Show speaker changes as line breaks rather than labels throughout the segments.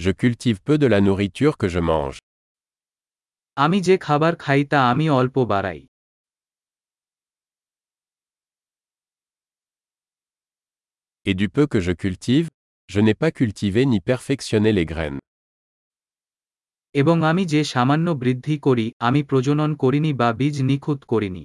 Je cultive peu de la nourriture que je mange.
আমি যে খাবার খাই তা আমি অল্প বাড়াই
Et du peu que je cultive, je n'ai pas cultivé ni perfectionné les graines.
এবং আমি যে সামান্য বৃদ্ধি করি আমি প্রজনন করিনি বা বীজ নিখুঁত করিনি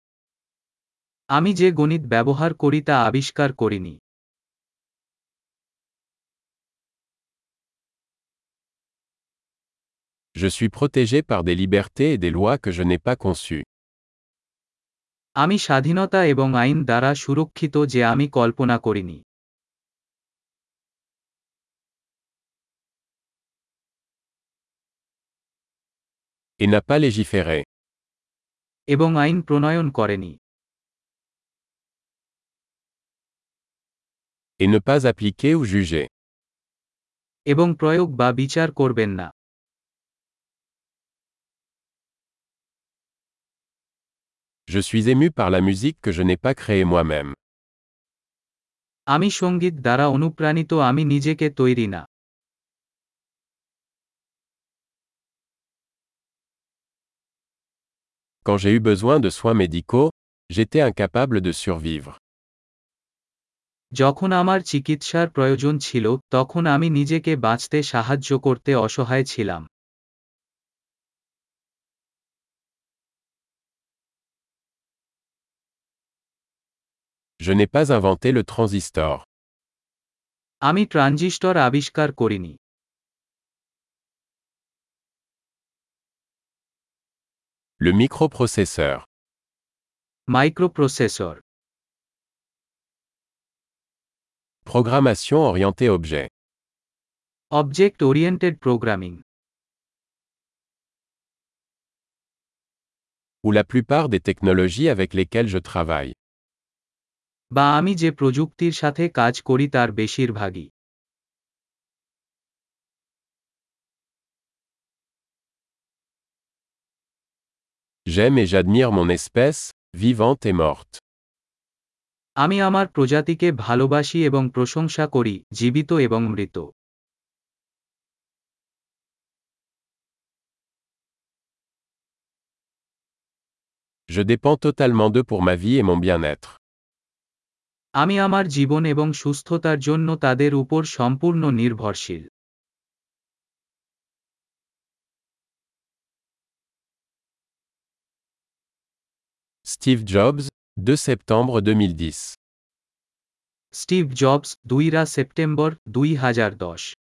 আমি যে গণিত ব্যবহার করি তা আবিষ্কার করিনি
Je suis protégé par des libertés et des lois que je n'ai pas conçues.
আমি স্বাধীনতা এবং আইন দ্বারা সুরক্ষিত যে আমি কল্পনা করিনি
Et n'a pas légiféré.
এবং আইন প্রণয়ন করেনি
et ne pas appliquer ou juger. Je suis ému par la musique que je n'ai pas créée moi-même. Quand j'ai eu besoin de soins médicaux, j'étais incapable de survivre.
যখন আমার চিকিৎসার প্রয়োজন ছিল তখন আমি নিজেকে বাঁচতে সাহায্য করতে অসহায় ছিলাম
Je n'ai pas inventé le transistor.
Ami transistor আবিষ্কার korini.
Le microprocesseur.
Microprocessor
Programmation orientée objet.
Object Oriented Programming.
Ou la plupart des technologies avec lesquelles je travaille. J'aime et j'admire mon espèce, vivante et morte.
আমি আমার প্রজাতিকে ভালোবাসি এবং প্রশংসা করি জীবিত এবং মৃত
Je dépends totalement d'eux pour ma vie et mon bien-être.
আমি আমার জীবন এবং সুস্থতার জন্য তাদের উপর সম্পূর্ণ নির্ভরশীল
Steve Jobs, 2 septembre 2010
Steve Jobs, 2 septembre 2010